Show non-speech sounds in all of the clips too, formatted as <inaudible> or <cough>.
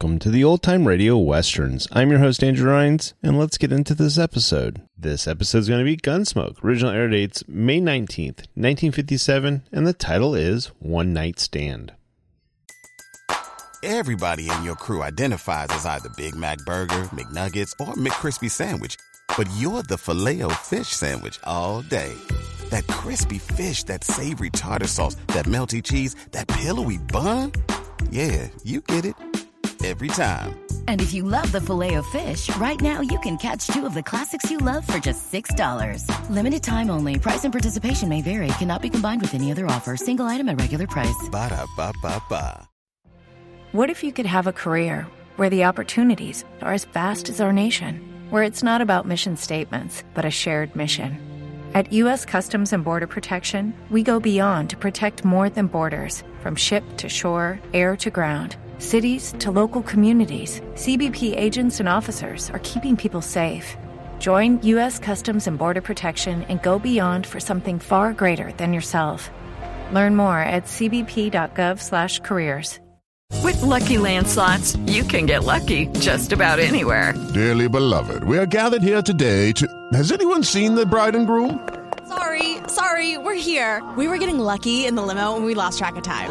Welcome to the Old Time Radio Westerns. I'm your host, Andrew Rhynes, and let's get into this episode. This episode is going to be Gunsmoke. Original air dates May 19th, 1957, and the title is One Night Stand. Everybody in your crew identifies as either Big Mac Burger, McNuggets, or McCrispy Sandwich. But you're the filet fish Sandwich all day. That crispy fish, that savory tartar sauce, that melty cheese, that pillowy bun. Yeah, you get it every time. And if you love the filet of fish, right now you can catch two of the classics you love for just $6. Limited time only. Price and participation may vary. Cannot be combined with any other offer. Single item at regular price. Ba da ba ba ba. What if you could have a career where the opportunities are as vast as our nation, where it's not about mission statements, but a shared mission? At U.S. Customs and Border Protection, we go beyond to protect more than borders from ship to shore, air to ground. Cities to local communities, CBP agents and officers are keeping people safe. Join U.S. Customs and Border Protection and go beyond for something far greater than yourself. Learn more at cbp.gov/careers. With Lucky Land slots, you can get lucky just about anywhere. Dearly beloved, we are gathered here today to. Has anyone seen the bride and groom? Sorry, sorry, we're here. We were getting lucky in the limo and we lost track of time.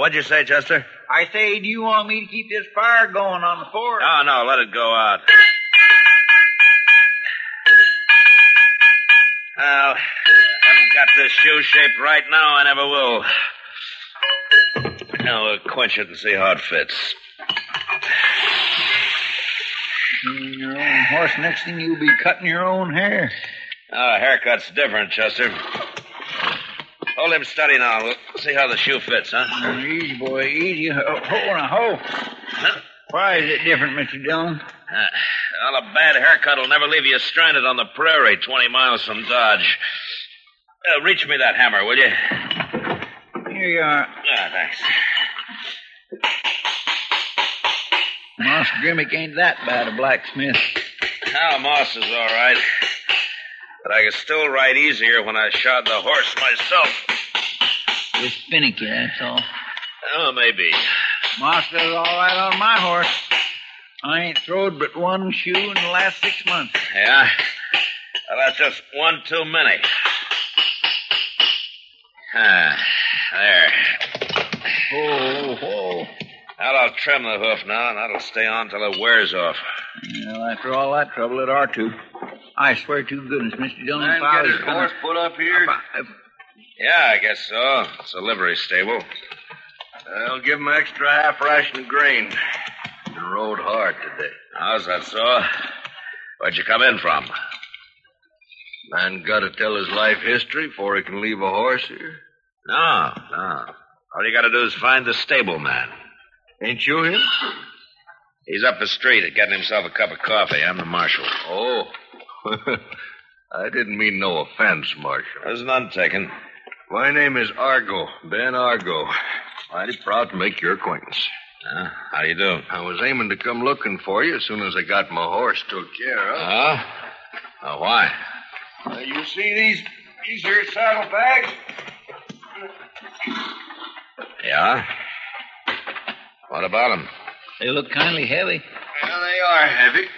What'd you say, Chester? I say, do you want me to keep this fire going on the fort? No, no, let it go out. Well, I haven't got this shoe shaped right now. I never will. Now we'll quench it and see how it fits. Cutting Your own horse, next thing you'll be cutting your own hair. Oh, haircut's different, Chester. Hold him steady now. We'll see how the shoe fits, huh? Oh, easy, boy, easy. Ho, ho, now, ho. Why is it different, Mr. Dillon? Uh, well, a bad haircut will never leave you stranded on the prairie 20 miles from Dodge. Uh, reach me that hammer, will you? Here you are. Ah, thanks. Moss Grimmick ain't that bad a blacksmith. Now, Moss is all right. But I could still ride easier when I shod the horse myself. Just finicky, that's all. Oh, maybe. Moss does all right on my horse. I ain't throwed but one shoe in the last six months. Yeah? Well, that's just one too many. Ah, there. Whoa, whoa. Now I'll trim the hoof now, and that'll stay on till it wears off. Well, after all that trouble, it ought to. I swear to goodness, Mr. Dillon, Man if I get was his gonna- horse put up here? Yeah, I guess so. It's a livery stable. I'll give him an extra half ration of grain. Been rode hard today. How's that so? Where'd you come in from? Man got to tell his life history before he can leave a horse here. No, no. All you gotta do is find the stable man. Ain't you him? He's up the street getting himself a cup of coffee. I'm the marshal. Oh. <laughs> I didn't mean no offense, Marshal. There's none taken. My name is Argo, Ben Argo. Mighty proud to make your acquaintance. Uh, how do you do? I was aiming to come looking for you as soon as I got my horse took care of. Huh? Uh, why? Uh, you see these these here saddlebags? Yeah? What about them? They look kindly heavy. Well, they are heavy.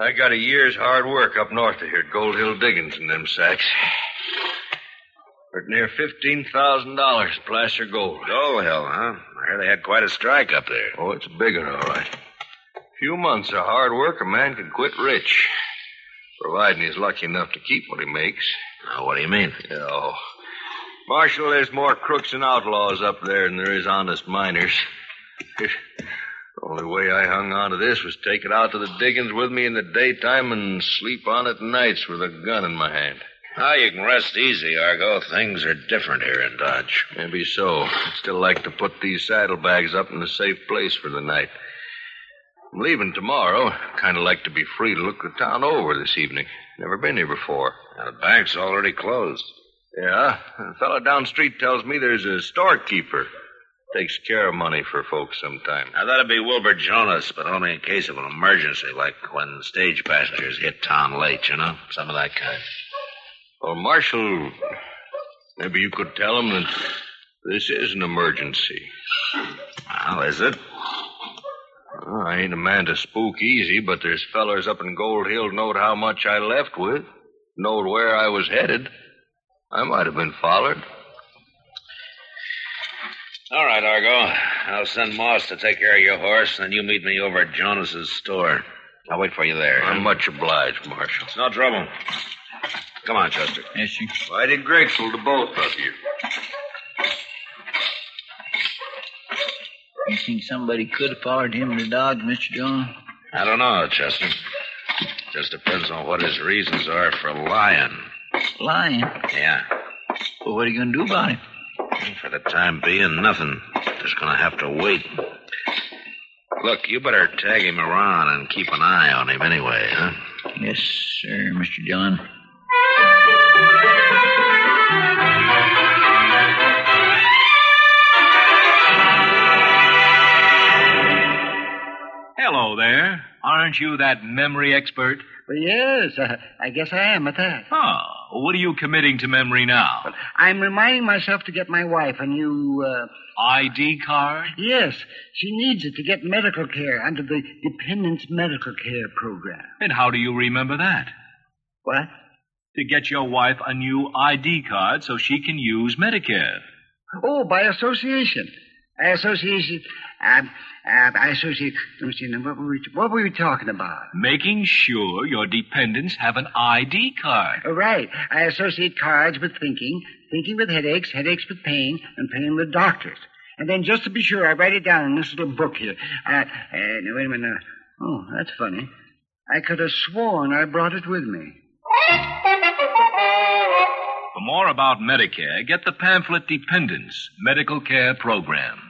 I got a year's hard work up north of here at Gold Hill Diggings in them sacks. For near fifteen thousand dollars, placer gold. Oh, gold Hill, huh? I hear they had quite a strike up there. Oh, it's a big one, all right. Few months of hard work, a man can quit rich, providing he's lucky enough to keep what he makes. Now, what do you mean? Oh, Marshal, there's more crooks and outlaws up there than there is honest miners. <laughs> the only way I hung on to this was take it out to the diggings with me in the daytime and sleep on it nights with a gun in my hand. Now, you can rest easy, Argo. Things are different here in Dodge. Maybe so. I'd still like to put these saddlebags up in a safe place for the night. I'm leaving tomorrow. Kind of like to be free to look the town over this evening. Never been here before. Now, the bank's already closed. Yeah, a fellow down street tells me there's a storekeeper. Takes care of money for folks sometime. Now, that'd be Wilbur Jonas, but only in case of an emergency, like when stage passengers hit town late, you know? Some of that kind. Well, Marshal, maybe you could tell him that this is an emergency. Well, is it? Well, I ain't a man to spook easy, but there's fellers up in Gold Hill knowed how much I left with, knowed where I was headed. I might have been followed. All right, Argo. I'll send Moss to take care of your horse, and then you meet me over at Jonas's store. I'll wait for you there. I'm much obliged, Marshal. It's no trouble. Come on, Chester. Yes, sir. Mighty grateful to both of you. You think somebody could have followed him to Dodge, Mr. John? I don't know, Chester. Just depends on what his reasons are for lying. Lying. Yeah. Well, what are you going to do about him? For the time being, nothing. Just gonna have to wait. Look, you better tag him around and keep an eye on him anyway, huh? Yes, sir, Mr. Dillon. Hello there. Aren't you that memory expert? Well, yes, uh, I guess I am at that. Oh, what are you committing to memory now? I'm reminding myself to get my wife a new, uh... ID card? Yes, she needs it to get medical care under the Dependents Medical Care Program. And how do you remember that? What? To get your wife a new ID card so she can use Medicare. Oh, by association. Association. Uh, uh, I associate. Let me see. What were, we, what were we talking about? Making sure your dependents have an ID card. Oh, right. I associate cards with thinking, thinking with headaches, headaches with pain, and pain with doctors. And then, just to be sure, I write it down in this little book here. Uh, uh, now, wait a minute. Oh, that's funny. I could have sworn I brought it with me. For more about Medicare, get the pamphlet Dependents Medical Care Program.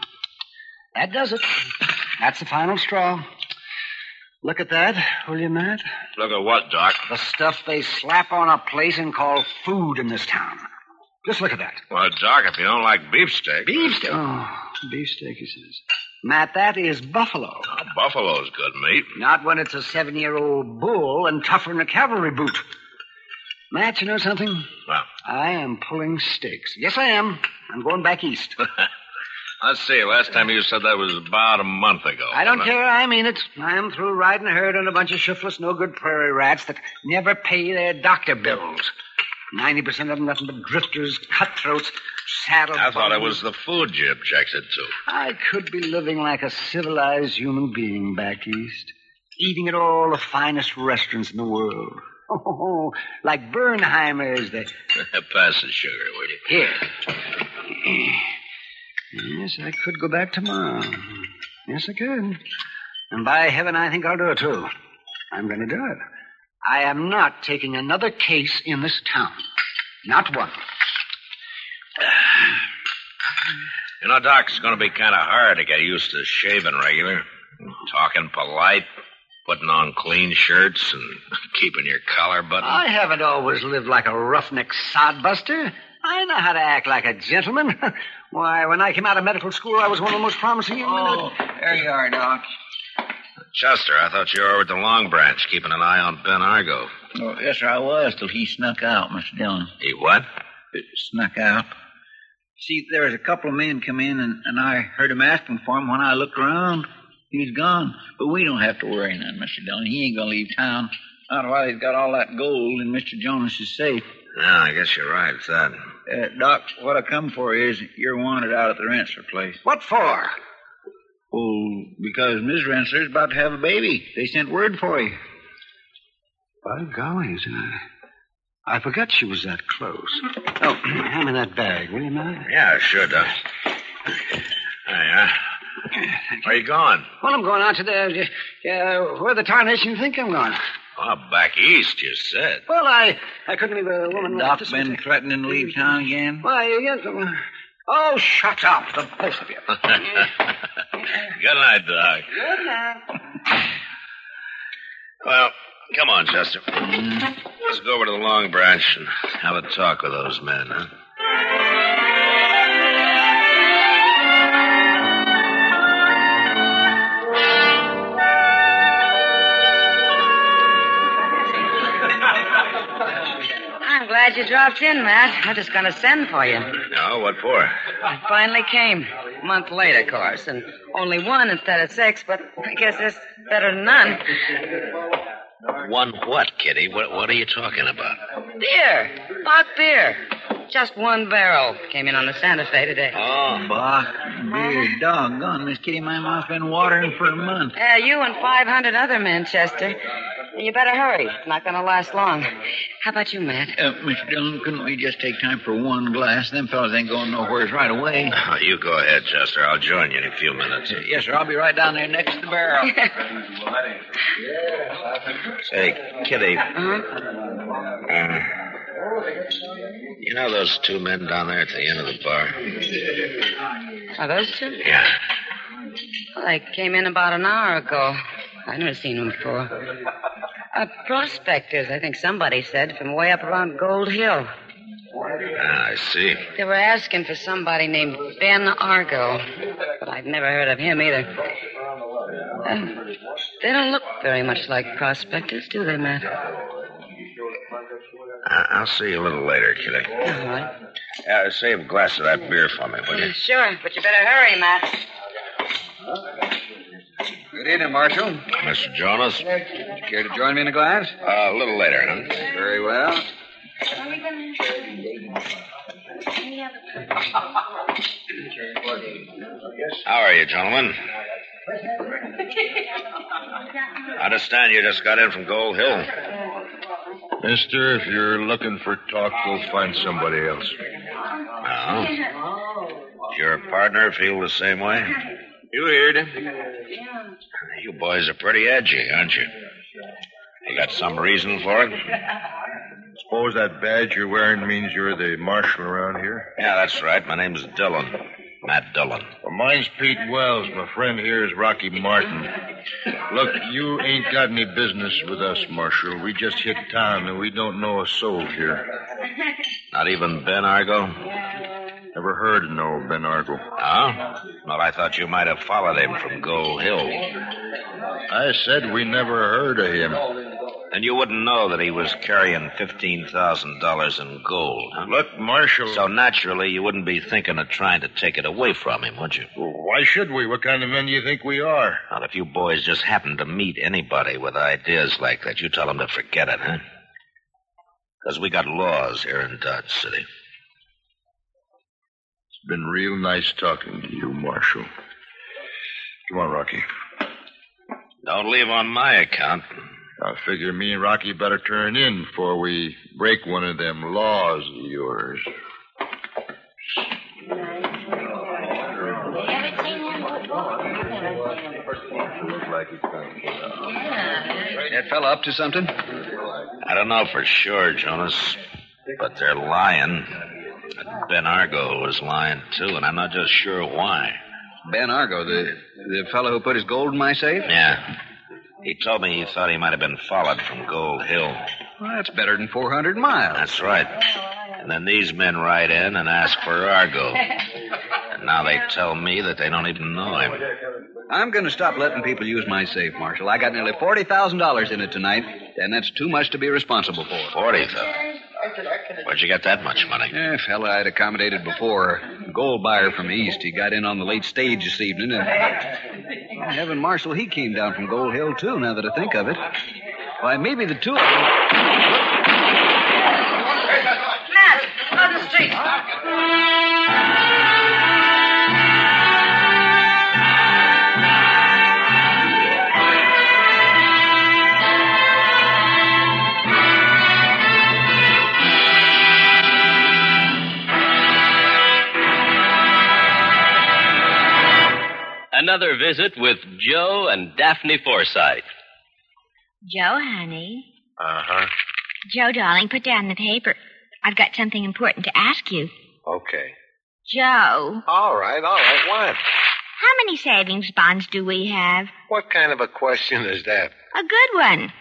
That does it. That's the final straw. Look at that, will you, Matt? Look at what, Doc? The stuff they slap on a place and call food in this town. Just look at that. Well, Doc, if you don't like beefsteak. Beefsteak? Oh, beefsteak, he says. Matt, that is buffalo. Oh, buffalo's good meat. Not when it's a seven year old bull and tougher than a cavalry boot. Matt, you know something? Well, I am pulling stakes. Yes, I am. I'm going back east. <laughs> let's see. Last time you said that was about a month ago. I don't care. I mean it. I'm through riding herd on a bunch of shiftless, no good prairie rats that never pay their doctor bills. Ninety percent of them nothing but drifters, cutthroats, saddle. I thought it was the food you objected to. I could be living like a civilized human being back east, eating at all the finest restaurants in the world. Oh, <laughs> like Bernheimer's. The... <laughs> Pass the sugar, will you? Here. <clears throat> Yes, I could go back tomorrow. Yes, I could. And by heaven, I think I'll do it, too. I'm going to do it. I am not taking another case in this town. Not one. You know, Doc, it's going to be kind of hard to get used to shaving regular, talking polite, putting on clean shirts, and <laughs> keeping your collar buttoned. I haven't always lived like a roughneck sodbuster. I know how to act like a gentleman. <laughs> Why, when I came out of medical school, I was one of the most promising young men. Oh, there you are, Doc. Chester, I thought you were over at the Long Branch, keeping an eye on Ben Argo. Oh, yes, sir, I was till he snuck out, Mr. Dillon. He what? Uh, snuck out. See, there was a couple of men come in, and, and I heard him asking for him. When I looked around, he's gone. But we don't have to worry none, Mr. Dillon. He ain't gonna leave town. Not while he's got all that gold in Mr. Jonas's safe. Yeah, I guess you're right. It's that. Uh, Doc, what I come for is you're wanted out at the Rensler place. What for? Well, because Miss Rensler's about to have a baby. They sent word for you. By golly, isn't I, I forgot she was that close. Oh, <clears throat> hand me that bag, will you, Matt? Yeah, sure, Doc. There you are. Where you going? Well, I'm going out to the, uh, where the tarnation you think I'm going. Oh, back east, you said. Well, I, I couldn't leave a woman like Doc this. been threatening to leave town again? Why, yes. uh, Oh, shut up, the both of you. <laughs> <laughs> Good night, Doc. Good night. Well, come on, Chester. Let's go over to the Long Branch and have a talk with those men, huh? Glad you dropped in, Matt. I'm just going to send for you. No, what for? I finally came. A month late, of course, and only one instead of six, but I guess it's better than none. One what, Kitty? What, what are you talking about? Beer. Bock beer. Just one barrel. Came in on the Santa Fe today. Oh. Bock, beer, doggone, Miss Kitty, my mouth's been watering for a month. Yeah, you and 500 other men, Chester. You better hurry. It's not going to last long. How about you, Matt? Uh, Mr. Dillon, couldn't we just take time for one glass? Them fellas ain't going nowheres right away. Oh, you go ahead, Chester. I'll join you in a few minutes. Yes, sir. I'll be right down there next to the barrel. <laughs> Say, Kitty. Uh-huh. Uh, you know those two men down there at the end of the bar? Are those two? Yeah. Well, they came in about an hour ago. I've never seen them before. Uh, prospectors, I think somebody said, from way up around Gold Hill. Ah, I see. They were asking for somebody named Ben Argo, but I've never heard of him either. Uh, they don't look very much like prospectors, do they, Matt? I- I'll see you a little later, Kitty. All right. Uh, save a glass of that beer for me, will you? Sure, but you better hurry, Matt. Good evening, Marshal. Mr. Jonas? Would you care to join me in a glass? Uh, a little later, huh? Very well. How are you, gentlemen? I understand you just got in from Gold Hill. Mister, if you're looking for talk, go find somebody else. No? Your partner feel the same way? You heard him. You boys are pretty edgy, aren't you? You got some reason for it? Suppose that badge you're wearing means you're the marshal around here? Yeah, that's right. My name's Dillon. Matt Dillon. Well, mine's Pete Wells. My friend here is Rocky Martin. Look, you ain't got any business with us, Marshal. We just hit town and we don't know a soul here. Not even Ben Argo? Never heard of no Ben Argo. Oh? Well, I thought you might have followed him from Gold Hill. I said we never heard of him. And you wouldn't know that he was carrying $15,000 in gold. Huh? Look, Marshal. So naturally, you wouldn't be thinking of trying to take it away from him, would you? Why should we? What kind of men do you think we are? Well, if you boys just happen to meet anybody with ideas like that, you tell them to forget it, huh? Because we got laws here in Dodge City. It's been real nice talking to you, Marshal. Come on, Rocky. Don't leave on my account. I figure me and Rocky better turn in before we break one of them laws of yours. That fella up to something? I don't know for sure, Jonas, but they're lying. Ben Argo was lying, too, and I'm not just sure why. Ben Argo, the the fellow who put his gold in my safe? Yeah. He told me he thought he might have been followed from Gold Hill. Well, that's better than 400 miles. That's right. And then these men ride in and ask for Argo. And now they tell me that they don't even know him. I'm going to stop letting people use my safe, Marshal. I got nearly $40,000 in it tonight, and that's too much to be responsible for. Forty thousand. Where'd you get that much money? Yeah, fella I'd accommodated before. A gold buyer from the East. He got in on the late stage this evening, and. Well, <laughs> Heaven Marshal, he came down from Gold Hill, too, now that I think of it. Why, maybe the two of them. Another visit with Joe and Daphne Forsythe. Joe, honey. Uh huh. Joe, darling, put down the paper. I've got something important to ask you. Okay. Joe, All right, all right. What? how many savings bonds do we have? What kind of a question is that? A good one.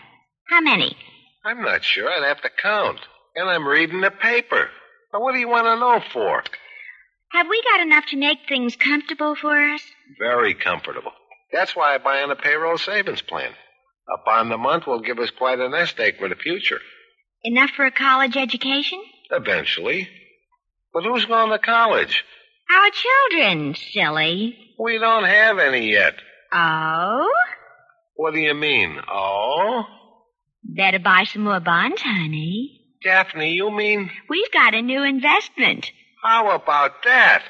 How many? I'm not sure. I'd have to count. And I'm reading the paper. Now, what do you want to know for? Have we got enough to make things comfortable for us? Very comfortable. That's why I buy on a payroll savings plan. A bond a month will give us quite a nest egg for the future. Enough for a college education? Eventually. But who's going to college? Our children, silly. We don't have any yet. Oh? What do you mean? Oh? Better buy some more bonds, honey. Daphne, you mean? We've got a new investment. How about that?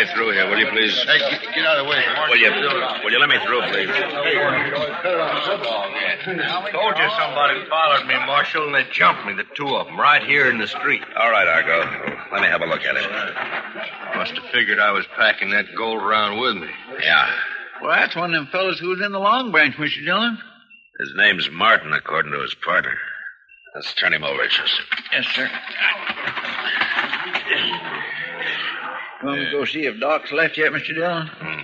Me through here, will you please? Hey, get, get out of the way. Will you, will you let me through, please? Told you somebody followed me, Marshal, and they jumped me, the two of them, right here in the street. All right, Argo. Let me have a look at him. Must have figured I was packing that gold around with me. Yeah. Well, that's one of them fellows who was in the Long Branch, Mr. Dillon. His name's Martin, according to his partner. Let's turn him over, Joseph. Yes, sir. Come to go see if Doc's left yet, Mr. Dillon? Hmm.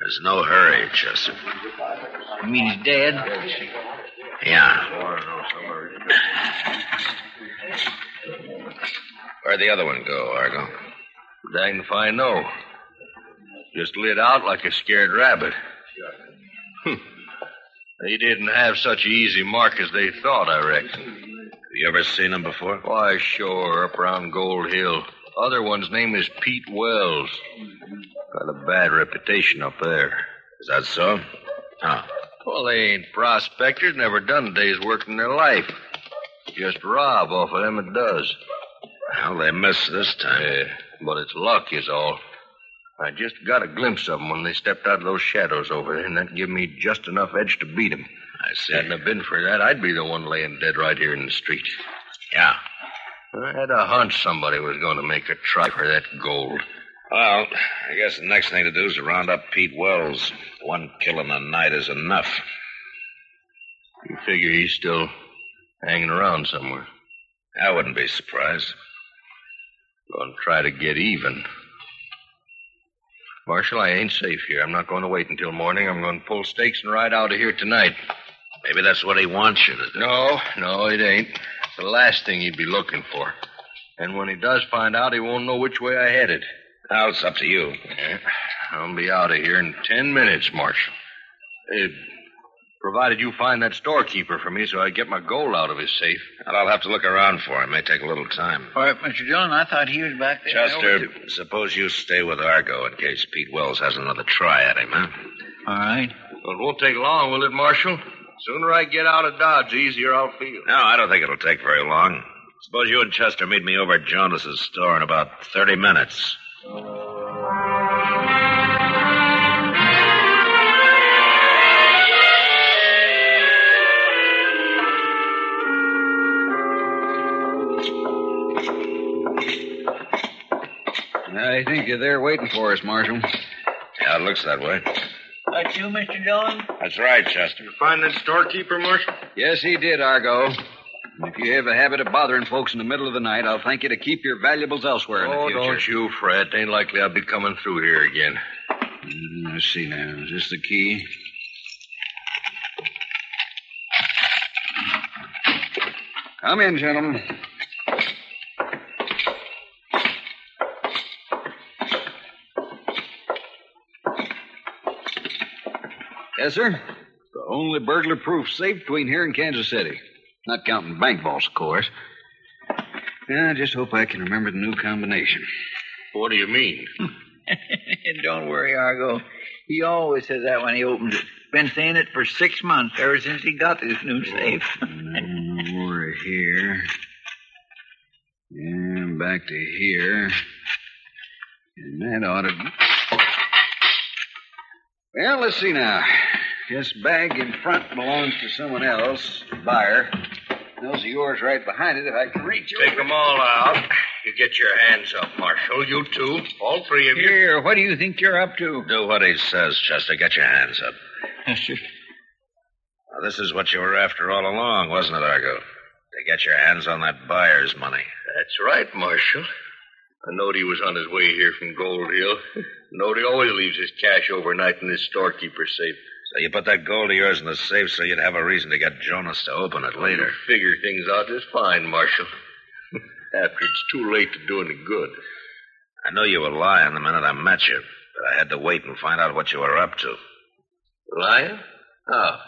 There's no hurry, Joseph. You mean he's dead? Yeah. Where'd the other one go, Argo? Dang if I know. Just lit out like a scared rabbit. Hmm. they didn't have such an easy mark as they thought, I reckon. You ever seen him before? Why, sure, up around Gold Hill. Other one's name is Pete Wells. Got a bad reputation up there. Is that so? Huh. Well, they ain't prospectors, never done a day's work in their life. Just rob off of them it does. Well, they missed this time. Yeah, but it's luck is all. I just got a glimpse of them when they stepped out of those shadows over there, and that give me just enough edge to beat 'em. I see. Hadn't have been for that, I'd be the one laying dead right here in the street. Yeah. I had a hunch somebody was going to make a try for that gold. Well, I guess the next thing to do is to round up Pete Wells. One kill in a night is enough. You figure he's still hanging around somewhere. I wouldn't be surprised. Going to try to get even. Marshal, I ain't safe here. I'm not going to wait until morning. I'm going to pull stakes and ride out of here tonight. Maybe that's what he wants you to do. No, no, it ain't. It's the last thing he'd be looking for. And when he does find out, he won't know which way I headed. Now, it's up to you. Yeah, I'll be out of here in ten minutes, Marshal. Uh, provided you find that storekeeper for me so I get my gold out of his safe. And I'll have to look around for him. It may take a little time. All right, Mr. Dillon, I thought he was back there. Chester, suppose you stay with Argo in case Pete Wells has another try at him, huh? All right. Well, it won't take long, will it, Marshal? Sooner I get out of Dodge, the easier I'll feel. No, I don't think it'll take very long. Suppose you and Chester meet me over at Jonas's store in about 30 minutes. I think you're there waiting for us, Marshal. Yeah, it looks that way. That you, Mr. Dillon? That's right, Chester. You find that storekeeper, Marshal? Yes, he did, Argo. And if you have a habit of bothering folks in the middle of the night, I'll thank you to keep your valuables elsewhere in Oh, the future. don't you fret. Ain't likely I'll be coming through here again. Mm, Let's see now. Is this the key? Come in, gentlemen. Yes, sir. The only burglar-proof safe between here and Kansas City. Not counting bank vaults, of course. Yeah, I just hope I can remember the new combination. What do you mean? <laughs> Don't worry, Argo. He always says that when he opens it. Been saying it for six months, ever since he got this new safe. Now, we're here. And back to here. And that ought to. Well, let's see now. This bag in front belongs to someone else, the buyer. Those are yours right behind it if I can reach you. Take them all out. You get your hands up, Marshal. You two. All three of you. Here, what do you think you're up to? Do what he says, Chester. Get your hands up. Yes, Now, this is what you were after all along, wasn't it, Argo? To get your hands on that buyer's money. That's right, Marshal. I knowed he was on his way here from Gold Hill. <laughs> knowed he always leaves his cash overnight in his storekeeper's safe. So you put that gold of yours in the safe so you'd have a reason to get Jonas to open it later. Figure things out just fine, Marshal. <laughs> After it's too late to do any good. I knew you were lying the minute I met you, but I had to wait and find out what you were up to. Lying? How?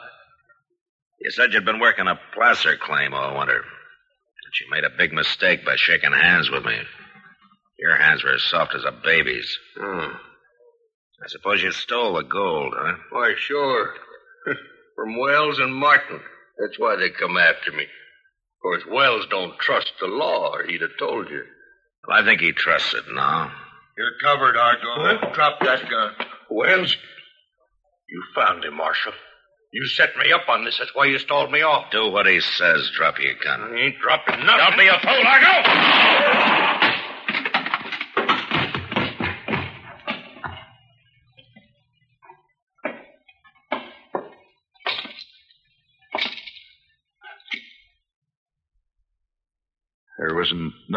You said you'd been working a placer claim all winter. That you made a big mistake by shaking hands with me. Your hands were as soft as a baby's. Hmm. I suppose you stole the gold, huh? Why, sure. <laughs> From Wells and Martin. That's why they come after me. Of course, Wells don't trust the law, or he'd have told you. Well, I think he trusts it now. You're covered, Argo. Drop that gun. Wells, you found him, Marshal. You set me up on this. That's why you stalled me off. Do what he says. Drop your gun. I ain't dropping nothing. Don't be a fool, Argo!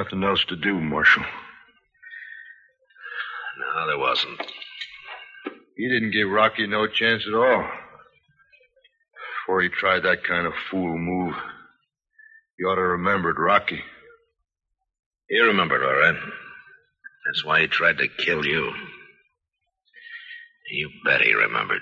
Nothing else to do, Marshal. No, there wasn't. He didn't give Rocky no chance at all. Before he tried that kind of fool move, he ought to remembered Rocky. He remembered, all right. That's why he tried to kill you. You bet he remembered.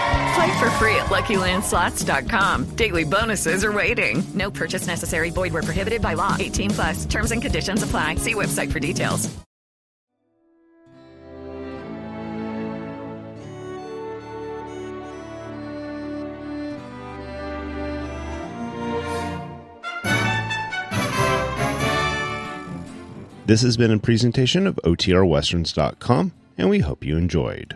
Play for free at LuckyLandSlots.com. Daily bonuses are waiting. No purchase necessary. Void where prohibited by law. 18 plus. Terms and conditions apply. See website for details. This has been a presentation of OTRWesterns.com, and we hope you enjoyed.